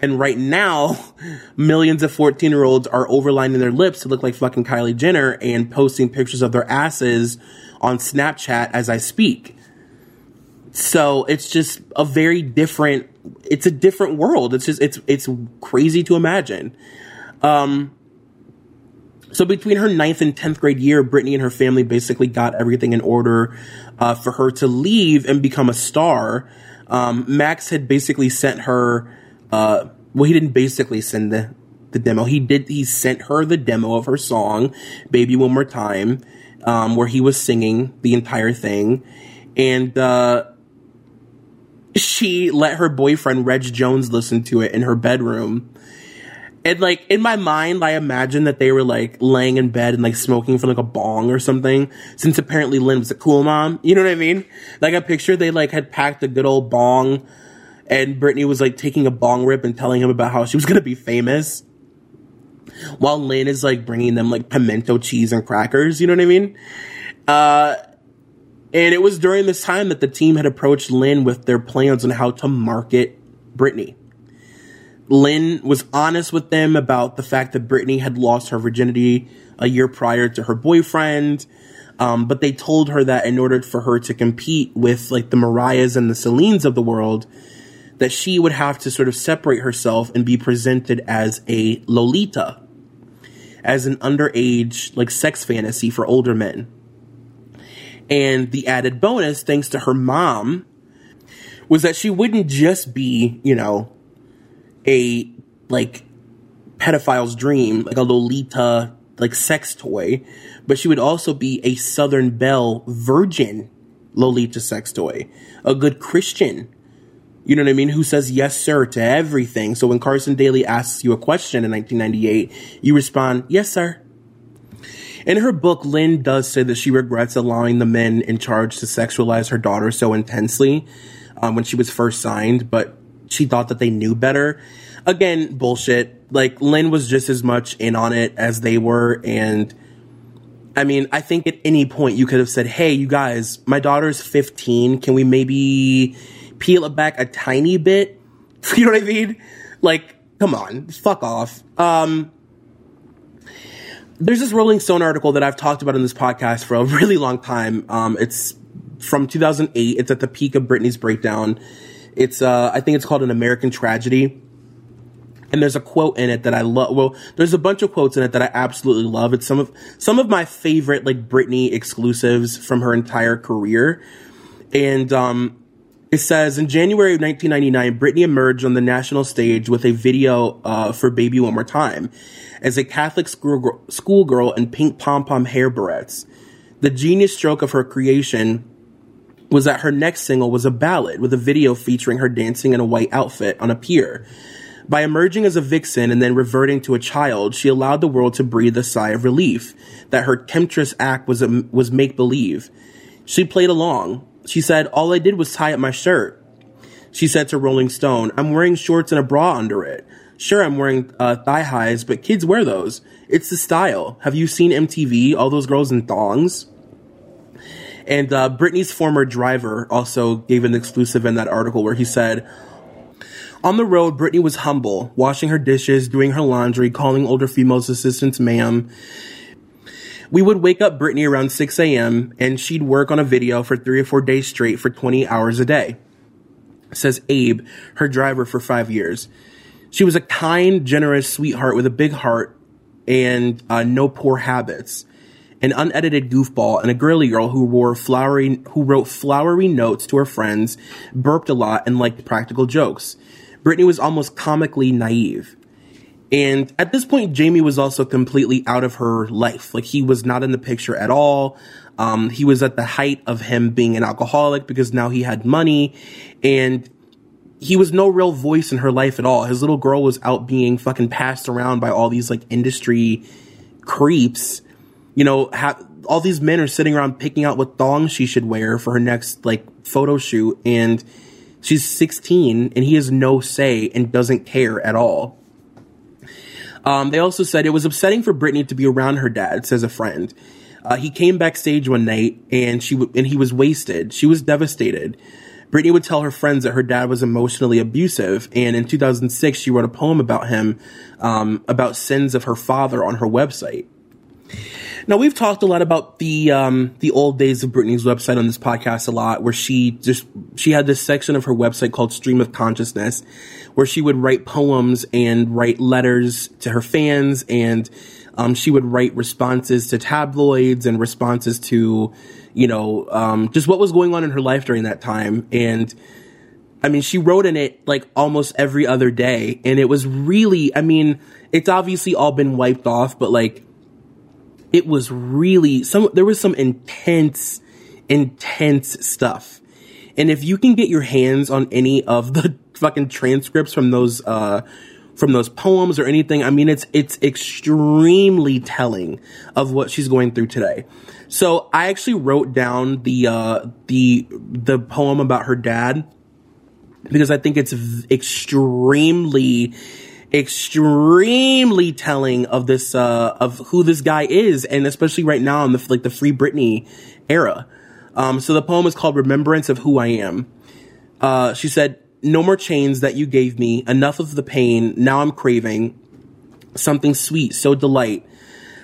And right now, (laughs) millions of 14 year olds are overlining their lips to look like fucking Kylie Jenner and posting pictures of their asses on Snapchat as I speak. So it's just a very different, it's a different world. It's just, it's, it's crazy to imagine. Um, so between her ninth and 10th grade year, Britney and her family basically got everything in order, uh, for her to leave and become a star. Um, Max had basically sent her, uh, well, he didn't basically send the, the demo. He did, he sent her the demo of her song, Baby One More Time, um, where he was singing the entire thing. And, uh, she let her boyfriend Reg Jones listen to it in her bedroom. And like in my mind, I imagine that they were like laying in bed and like smoking from like a bong or something. Since apparently Lynn was a cool mom, you know what I mean? Like I picture they like had packed a good old bong, and Britney was like taking a bong rip and telling him about how she was gonna be famous, while Lynn is like bringing them like pimento cheese and crackers. You know what I mean? Uh, and it was during this time that the team had approached Lynn with their plans on how to market Britney. Lynn was honest with them about the fact that Britney had lost her virginity a year prior to her boyfriend. Um, but they told her that in order for her to compete with like the Mariahs and the Celines of the world, that she would have to sort of separate herself and be presented as a Lolita, as an underage like sex fantasy for older men. And the added bonus, thanks to her mom, was that she wouldn't just be, you know, a like pedophile's dream, like a Lolita like sex toy, but she would also be a Southern Belle virgin Lolita sex toy, a good Christian. You know what I mean? Who says yes, sir, to everything. So when Carson Daly asks you a question in 1998, you respond, yes, sir. In her book, Lynn does say that she regrets allowing the men in charge to sexualize her daughter so intensely um, when she was first signed, but she thought that they knew better. Again, bullshit. Like, Lynn was just as much in on it as they were, and I mean, I think at any point you could have said, hey, you guys, my daughter's 15. Can we maybe peel it back a tiny bit? (laughs) You know what I mean? Like, come on, fuck off. Um, there's this Rolling Stone article that I've talked about in this podcast for a (laughs) really long time. Um, it's from 2008. It's at the peak of Britney's breakdown. It's, uh, I think it's called An American Tragedy. And there's a quote in it that I love. Well, there's a bunch of quotes in it that I absolutely love. It's some of, some of my favorite, like, Britney exclusives from her entire career. And, um, it says in January of 1999, Britney emerged on the national stage with a video uh, for "Baby One More Time" as a Catholic schoolgirl, schoolgirl in pink pom pom hair barrettes. The genius stroke of her creation was that her next single was a ballad with a video featuring her dancing in a white outfit on a pier. By emerging as a vixen and then reverting to a child, she allowed the world to breathe a sigh of relief that her temptress act was was make believe. She played along, she said, All I did was tie up my shirt. She said to Rolling Stone, I'm wearing shorts and a bra under it. Sure, I'm wearing uh, thigh highs, but kids wear those. It's the style. Have you seen MTV? All those girls in thongs? And uh, Britney's former driver also gave an exclusive in that article where he said, on the road, Britney was humble, washing her dishes, doing her laundry, calling older females assistants ma'am. We would wake up Britney around 6 a.m. and she'd work on a video for three or four days straight for 20 hours a day. Says Abe, her driver for five years. She was a kind, generous sweetheart with a big heart and uh, no poor habits. An unedited goofball and a girly girl who wore flowery, who wrote flowery notes to her friends, burped a lot, and liked practical jokes. Britney was almost comically naive. And at this point, Jamie was also completely out of her life. Like he was not in the picture at all. Um, he was at the height of him being an alcoholic because now he had money and he was no real voice in her life at all. His little girl was out being fucking passed around by all these like industry creeps. You know, ha- all these men are sitting around picking out what thong she should wear for her next like photo shoot and She's 16 and he has no say and doesn't care at all. Um, they also said it was upsetting for Britney to be around her dad, says a friend. Uh, he came backstage one night and she w- and he was wasted. She was devastated. Britney would tell her friends that her dad was emotionally abusive, and in 2006 she wrote a poem about him, um, about sins of her father on her website. Now we've talked a lot about the um, the old days of Britney's website on this podcast a lot, where she just she had this section of her website called Stream of Consciousness, where she would write poems and write letters to her fans, and um, she would write responses to tabloids and responses to, you know, um, just what was going on in her life during that time, and. I mean, she wrote in it like almost every other day, and it was really, I mean, it's obviously all been wiped off, but like, it was really some there was some intense intense stuff. And if you can get your hands on any of the (laughs) fucking transcripts from those uh from those poems or anything i mean it's it's extremely telling of what she's going through today. So i actually wrote down the uh the the poem about her dad because i think it's extremely extremely telling of this uh, of who this guy is, and especially right now in the like the Free Britney era. Um, so the poem is called "Remembrance of Who I Am." Uh, she said, "No more chains that you gave me. Enough of the pain. Now I'm craving something sweet. So delight."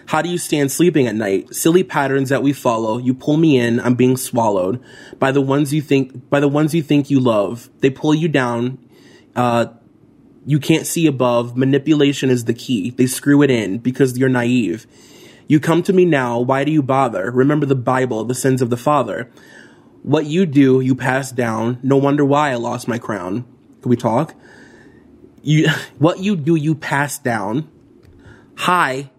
How do you stand sleeping at night? Silly patterns that we follow. You pull me in. I'm being swallowed by the ones you think by the ones you think you love. They pull you down. Uh, you can't see above. Manipulation is the key. They screw it in because you're naive. You come to me now. Why do you bother? Remember the Bible, the sins of the father. What you do, you pass down. No wonder why I lost my crown. Can we talk? You, (laughs) what you do, you pass down. Hi.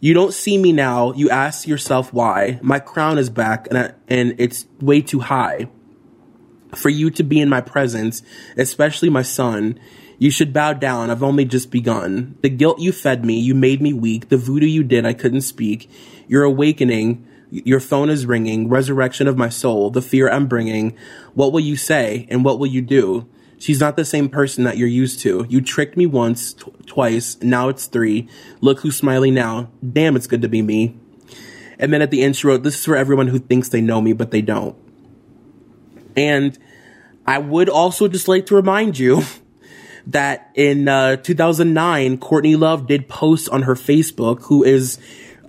You don't see me now. You ask yourself why. My crown is back and, I, and it's way too high for you to be in my presence, especially my son. You should bow down. I've only just begun. The guilt you fed me, you made me weak. The voodoo you did, I couldn't speak. Your awakening, your phone is ringing. Resurrection of my soul, the fear I'm bringing. What will you say and what will you do? She's not the same person that you're used to. You tricked me once, twice, now it's three. Look who's smiling now. Damn, it's good to be me. And then at the end, she wrote, This is for everyone who thinks they know me, but they don't. And I would also just like to remind you (laughs) that in uh, 2009, Courtney Love did post on her Facebook, who is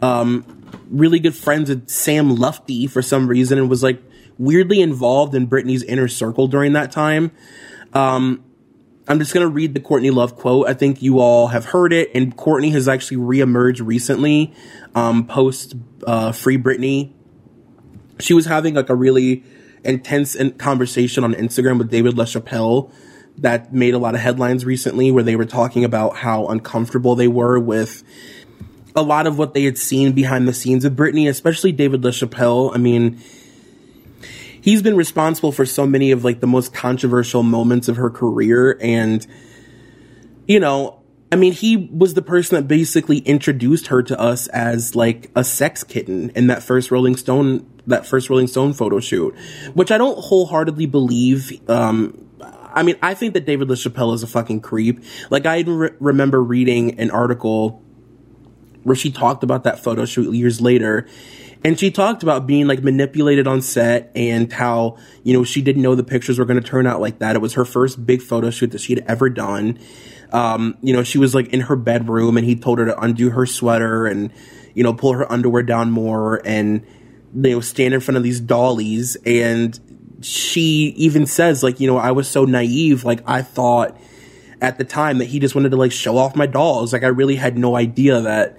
um, really good friends with Sam Lutfi for some reason, and was like weirdly involved in Britney's inner circle during that time. Um, I'm just gonna read the Courtney Love quote. I think you all have heard it, and Courtney has actually reemerged recently, um, post uh, Free Britney. She was having like a really intense conversation on Instagram with David LaChapelle that made a lot of headlines recently where they were talking about how uncomfortable they were with a lot of what they had seen behind the scenes of Britney, especially David LaChapelle. I mean, he's been responsible for so many of like the most controversial moments of her career and you know, I mean, he was the person that basically introduced her to us as like a sex kitten in that first Rolling Stone, that first Rolling Stone photo shoot, which I don't wholeheartedly believe. Um, I mean, I think that David LaChapelle is a fucking creep. Like, I re- remember reading an article where she talked about that photo shoot years later. And she talked about being like manipulated on set and how, you know, she didn't know the pictures were going to turn out like that. It was her first big photo shoot that she had ever done. Um, you know, she was like in her bedroom and he told her to undo her sweater and, you know, pull her underwear down more and, you know, stand in front of these dollies. And she even says like, you know, I was so naive. Like I thought at the time that he just wanted to like show off my dolls. Like I really had no idea that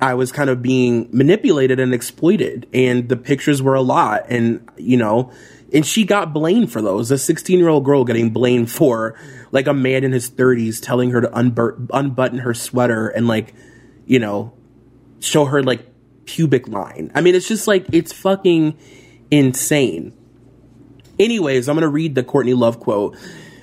I was kind of being manipulated and exploited and the pictures were a lot. And, you know, and she got blamed for those. A 16 year old girl getting blamed for like a man in his 30s telling her to unbur- unbutton her sweater and like, you know, show her like pubic line. I mean, it's just like, it's fucking insane. Anyways, I'm going to read the Courtney Love quote.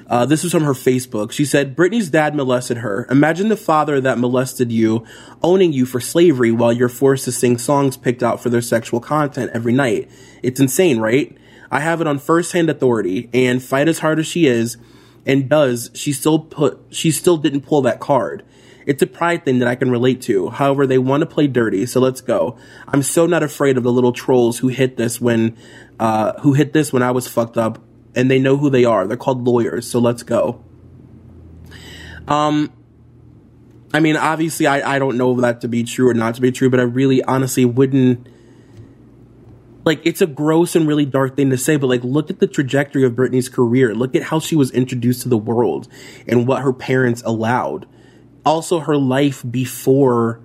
Uh, this was from her Facebook. She said, Britney's dad molested her. Imagine the father that molested you owning you for slavery while you're forced to sing songs picked out for their sexual content every night. It's insane, right? I have it on first-hand authority. And fight as hard as she is, and does, she still put, she still didn't pull that card. It's a pride thing that I can relate to. However, they want to play dirty, so let's go. I'm so not afraid of the little trolls who hit this when, uh, who hit this when I was fucked up, and they know who they are. They're called lawyers, so let's go. Um, I mean, obviously, I, I don't know that to be true or not to be true, but I really honestly wouldn't. Like, it's a gross and really dark thing to say, but like, look at the trajectory of Britney's career. Look at how she was introduced to the world and what her parents allowed. Also, her life before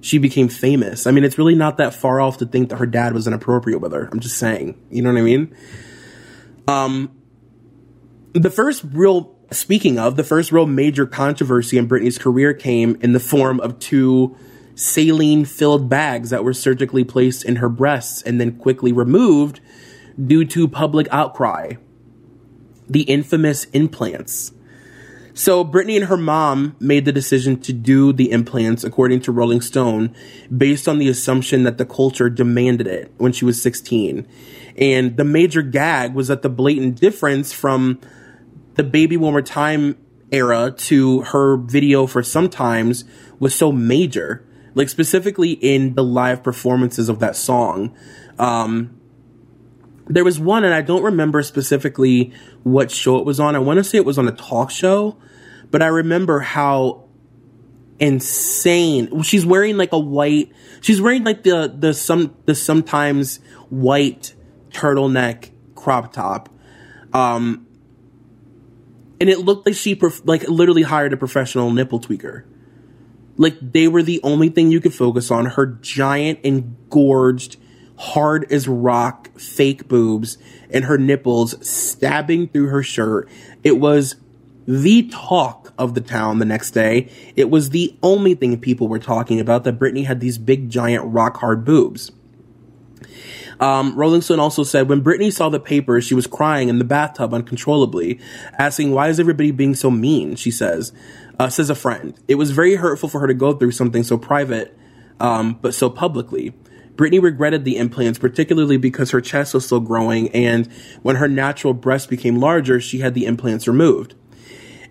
she became famous. I mean, it's really not that far off to think that her dad was inappropriate with her. I'm just saying. You know what I mean? Um, the first real Speaking of, the first real major controversy in Britney's career came in the form of two saline filled bags that were surgically placed in her breasts and then quickly removed due to public outcry. The infamous implants. So Britney and her mom made the decision to do the implants, according to Rolling Stone, based on the assumption that the culture demanded it when she was 16. And the major gag was that the blatant difference from the Baby One More Time era to her video for Sometimes was so major. Like specifically in the live performances of that song. Um, there was one, and I don't remember specifically what show it was on. I want to say it was on a talk show, but I remember how insane. She's wearing like a white. She's wearing like the the some the sometimes white turtleneck crop top. Um, and it looked like she prof- like literally hired a professional nipple tweaker. Like they were the only thing you could focus on. Her giant engorged, hard as rock fake boobs and her nipples stabbing through her shirt. It was the talk of the town the next day. It was the only thing people were talking about that Britney had these big giant rock hard boobs. Um, Rolling Stone also said when Britney saw the papers, she was crying in the bathtub uncontrollably, asking, Why is everybody being so mean? She says, uh, says a friend. It was very hurtful for her to go through something so private, um, but so publicly. Britney regretted the implants, particularly because her chest was still growing, and when her natural breast became larger, she had the implants removed.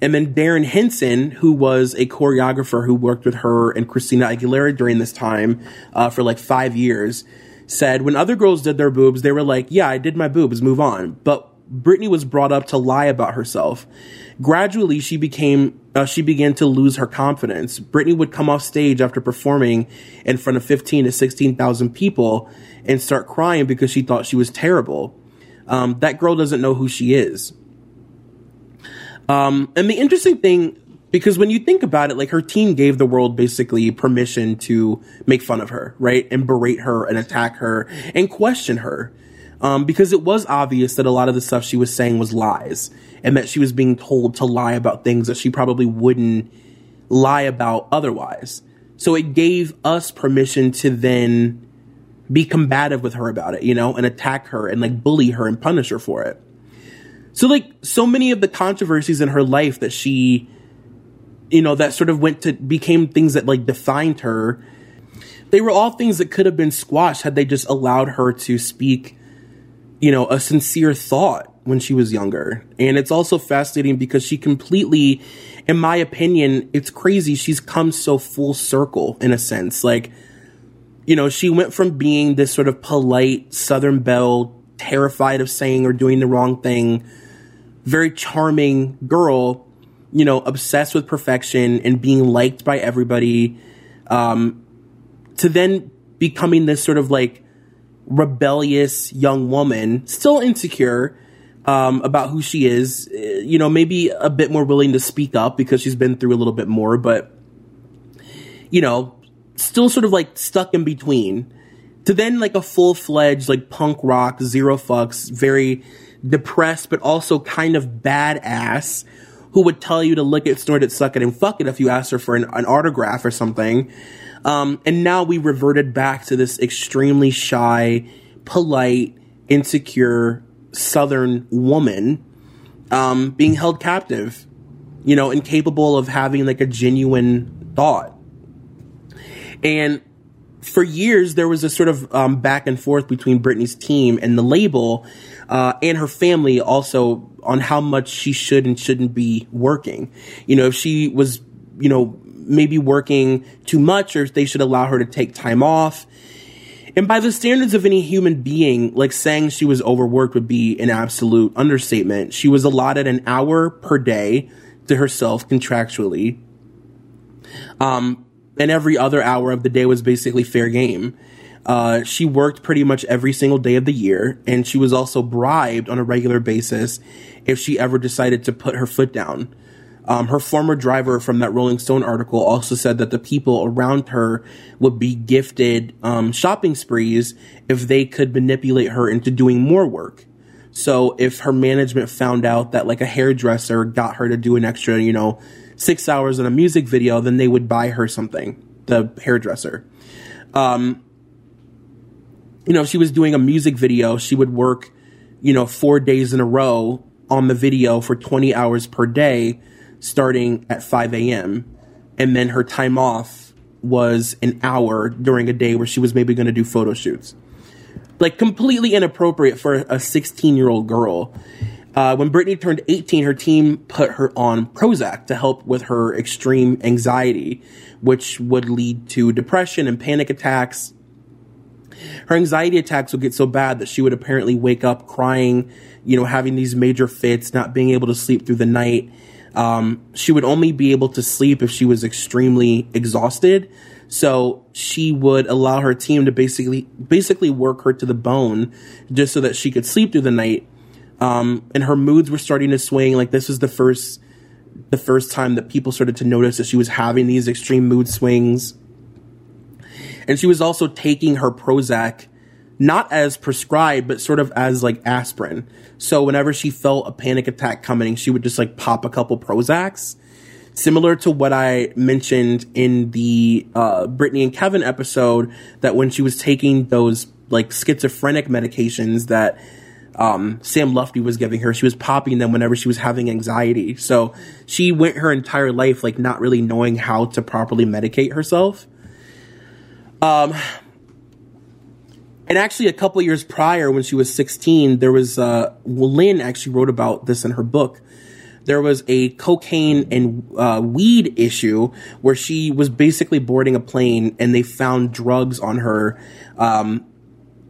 And then Darrin Henson, who was a choreographer who worked with her and Christina Aguilera during this time uh, for like five years, said when other girls did their boobs, they were like, yeah, I did my boobs, move on. But Britney was brought up to lie about herself. Gradually, she became, uh, she began to lose her confidence. Britney would come off stage after performing in front of 15 to 16,000 people and start crying because she thought she was terrible. Um, that girl doesn't know who she is. Um, and the interesting thing because when you think about it, like her team gave the world basically permission to make fun of her, right? And berate her and attack her and question her. Um, because it was obvious that a lot of the stuff she was saying was lies and that she was being told to lie about things that she probably wouldn't lie about otherwise. So it gave us permission to then be combative with her about it, you know, and attack her and like bully her and punish her for it. So like so many of the controversies in her life that she you know, that sort of went to became things that like defined her. They were all things that could have been squashed had they just allowed her to speak, you know, a sincere thought when she was younger. And it's also fascinating because she completely, in my opinion, it's crazy. She's come so full circle in a sense. Like, you know, she went from being this sort of polite Southern belle, terrified of saying or doing the wrong thing, very charming girl you know, obsessed with perfection and being liked by everybody, um, to then becoming this sort of like rebellious young woman, still insecure, um, about who she is, eh, you know, maybe a bit more willing to speak up because she's been through a little bit more, but, you know, still sort of like stuck in between. To then like a full fledged like punk rock, zero fucks, very depressed, but also kind of badass who would tell you to lick it, snort it, suck it, and fuck it if you asked her for an, an autograph or something. Um, and now we reverted back to this extremely shy, polite, insecure Southern woman um, being held captive, you know, incapable of having like a genuine thought. And for years, there was a sort of um, back and forth between Britney's team and the label uh, and her family also on how much she should and shouldn't be working. You know, if she was, you know, maybe working too much or if they should allow her to take time off. And by the standards of any human being, like saying she was overworked would be an absolute understatement. She was allotted an hour per day to herself contractually. Um, and every other hour of the day was basically fair game. Uh, she worked pretty much every single day of the year, and she was also bribed on a regular basis if she ever decided to put her foot down. Um, her former driver from that Rolling Stone article also said that the people around her would be gifted um, shopping sprees if they could manipulate her into doing more work. So if her management found out that like a hairdresser got her to do an extra, you know, six hours in a music video, then they would buy her something, the hairdresser. Um, you know, she was doing a music video, she would work, you know, four days in a row on the video for 20 hours per day starting at 5 a.m. And then her time off was an hour during a day where she was maybe going to do photo shoots. Like completely inappropriate for a 16 year old girl. Uh, when Britney turned 18, her team put her on Prozac to help with her extreme anxiety, which would lead to depression and panic attacks. Her anxiety attacks would get so bad that she would apparently wake up crying, you know, having these major fits, not being able to sleep through the night. Um, she would only be able to sleep if she was extremely exhausted. So she would allow her team to basically basically work her to the bone just so that she could sleep through the night. Um, and her moods were starting to swing. Like this was the first the first time that people started to notice that she was having these extreme mood swings. And she was also taking her Prozac not as prescribed, but sort of as like aspirin. So whenever she felt a panic attack coming, she would just like pop a couple Prozacs. Similar to what I mentioned in the uh, Britney and Kevin episode, that when she was taking those like schizophrenic medications that um, Sam Lutfi was giving her, she was popping them whenever she was having anxiety. So she went her entire life like not really knowing how to properly medicate herself. Um, and actually, a couple years prior, when she was 16, there was, uh, Lynn actually wrote about this in her book. There was a cocaine and uh, weed issue where she was basically boarding a plane and they found drugs on her. Um,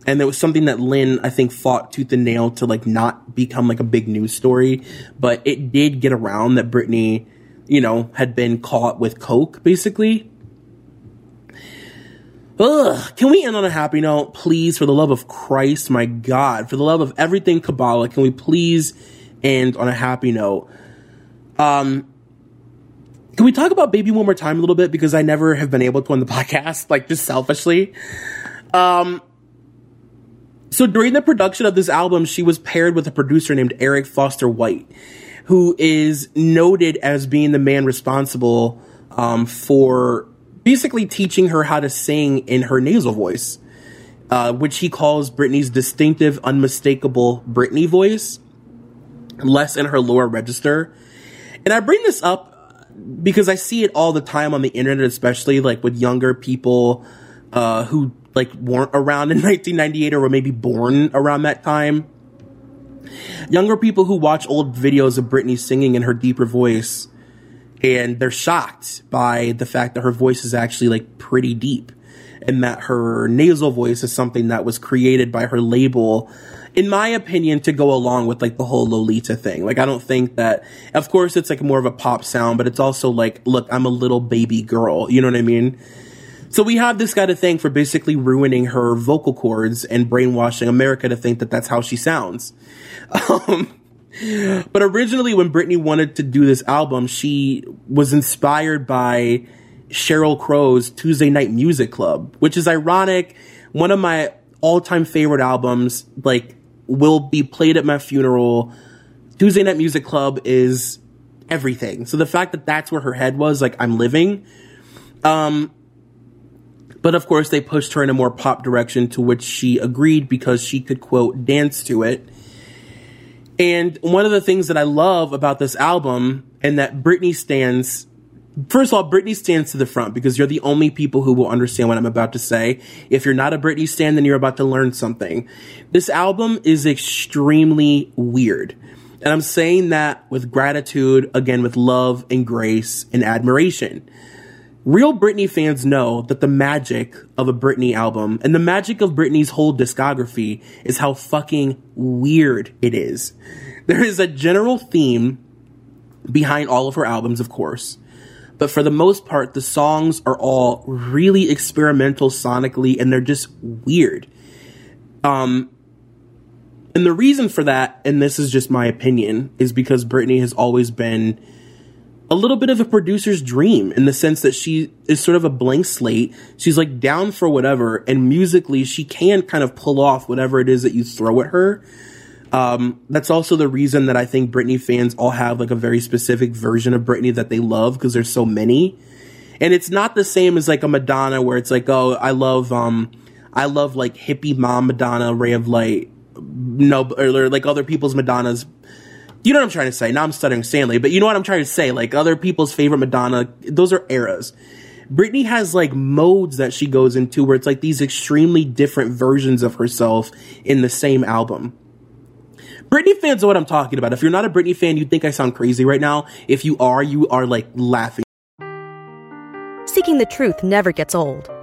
and there was something that Lynn, I think, fought tooth and nail to like not become like a big news story. But it did get around that Britney, you know, had been caught with coke, basically. Ugh, can we end on a happy note, please? For the love of Christ, my God, for the love of everything Kabbalah, can we please end on a happy note? Um, can we talk about Baby one more time a little bit because I never have been able to on the (laughs) podcast, like just selfishly. Um, so during the production of this album, she was paired with a producer named Eric Foster White, who is noted as being the man responsible um, for basically teaching her how to sing in her nasal voice, uh, which he calls Britney's distinctive, unmistakable Britney voice, less in her lower register. And I bring this up because I see it all the time on the internet, especially like with younger people uh, who like weren't around in (laughs) 1998 or were maybe born around that time. Younger people who watch old videos of Britney singing in her deeper voice and they're shocked by the fact that her voice is actually like pretty deep and that her nasal voice is something that was created by her label in my opinion to go along with like the whole lolita thing. Like i don't think that of course it's like more of a pop sound but it's also like look i'm a little baby girl. You know what i mean? So we have this guy to thank for basically ruining her vocal cords and brainwashing america to think that that's how she sounds. (laughs) Um, (laughs) but originally, when Britney wanted to do this album, she was inspired by Sheryl Crow's Tuesday Night Music Club, which is ironic. One of my all time favorite albums, like, will be played at my funeral. Tuesday Night Music Club is everything. So the fact that that's where her head was, like, I'm living. Um, but of course, they pushed her in a more pop direction to which she agreed because she could, quote, dance to it. And one of the things that I love about this album and that Britney stands First of all, Britney stands to the front because you're the only people who will understand what I'm about to say. If you're not a Britney stan, then you're about to learn something. This album is extremely weird. And I'm saying that with gratitude, again, with love and grace and admiration. Real Britney fans know that the magic of a Britney album and the magic of Britney's whole discography is how fucking weird it is. There is a general theme behind all of her albums, of course. But for the most part, the songs are all really experimental sonically and they're just weird. Um, and the reason for that, and this is just my opinion, is because Britney has always been a little bit of a producer's dream in the sense that she is sort of a blank slate. She's like down for whatever, and musically, she can kind of pull off whatever it is that you throw at her. Um, that's also the reason that I think Britney fans all have like a very specific version of Britney that they love because there's so many. And it's not the same as like a Madonna where it's like, oh, I love, um, I love like hippie mom Madonna, Ray of Light, no, or like other people's Madonnas. You know what I'm trying to say? Now I'm stuttering Stanley, but you know what I'm trying to say? Like other people's favorite Madonna, those are eras. Britney has like modes that she goes into where it's like these extremely different versions of herself in the same album. Britney fans know what I'm talking about. If you're not a Britney fan, you think I sound crazy right now. If you are, you are like laughing. Seeking the truth never gets old.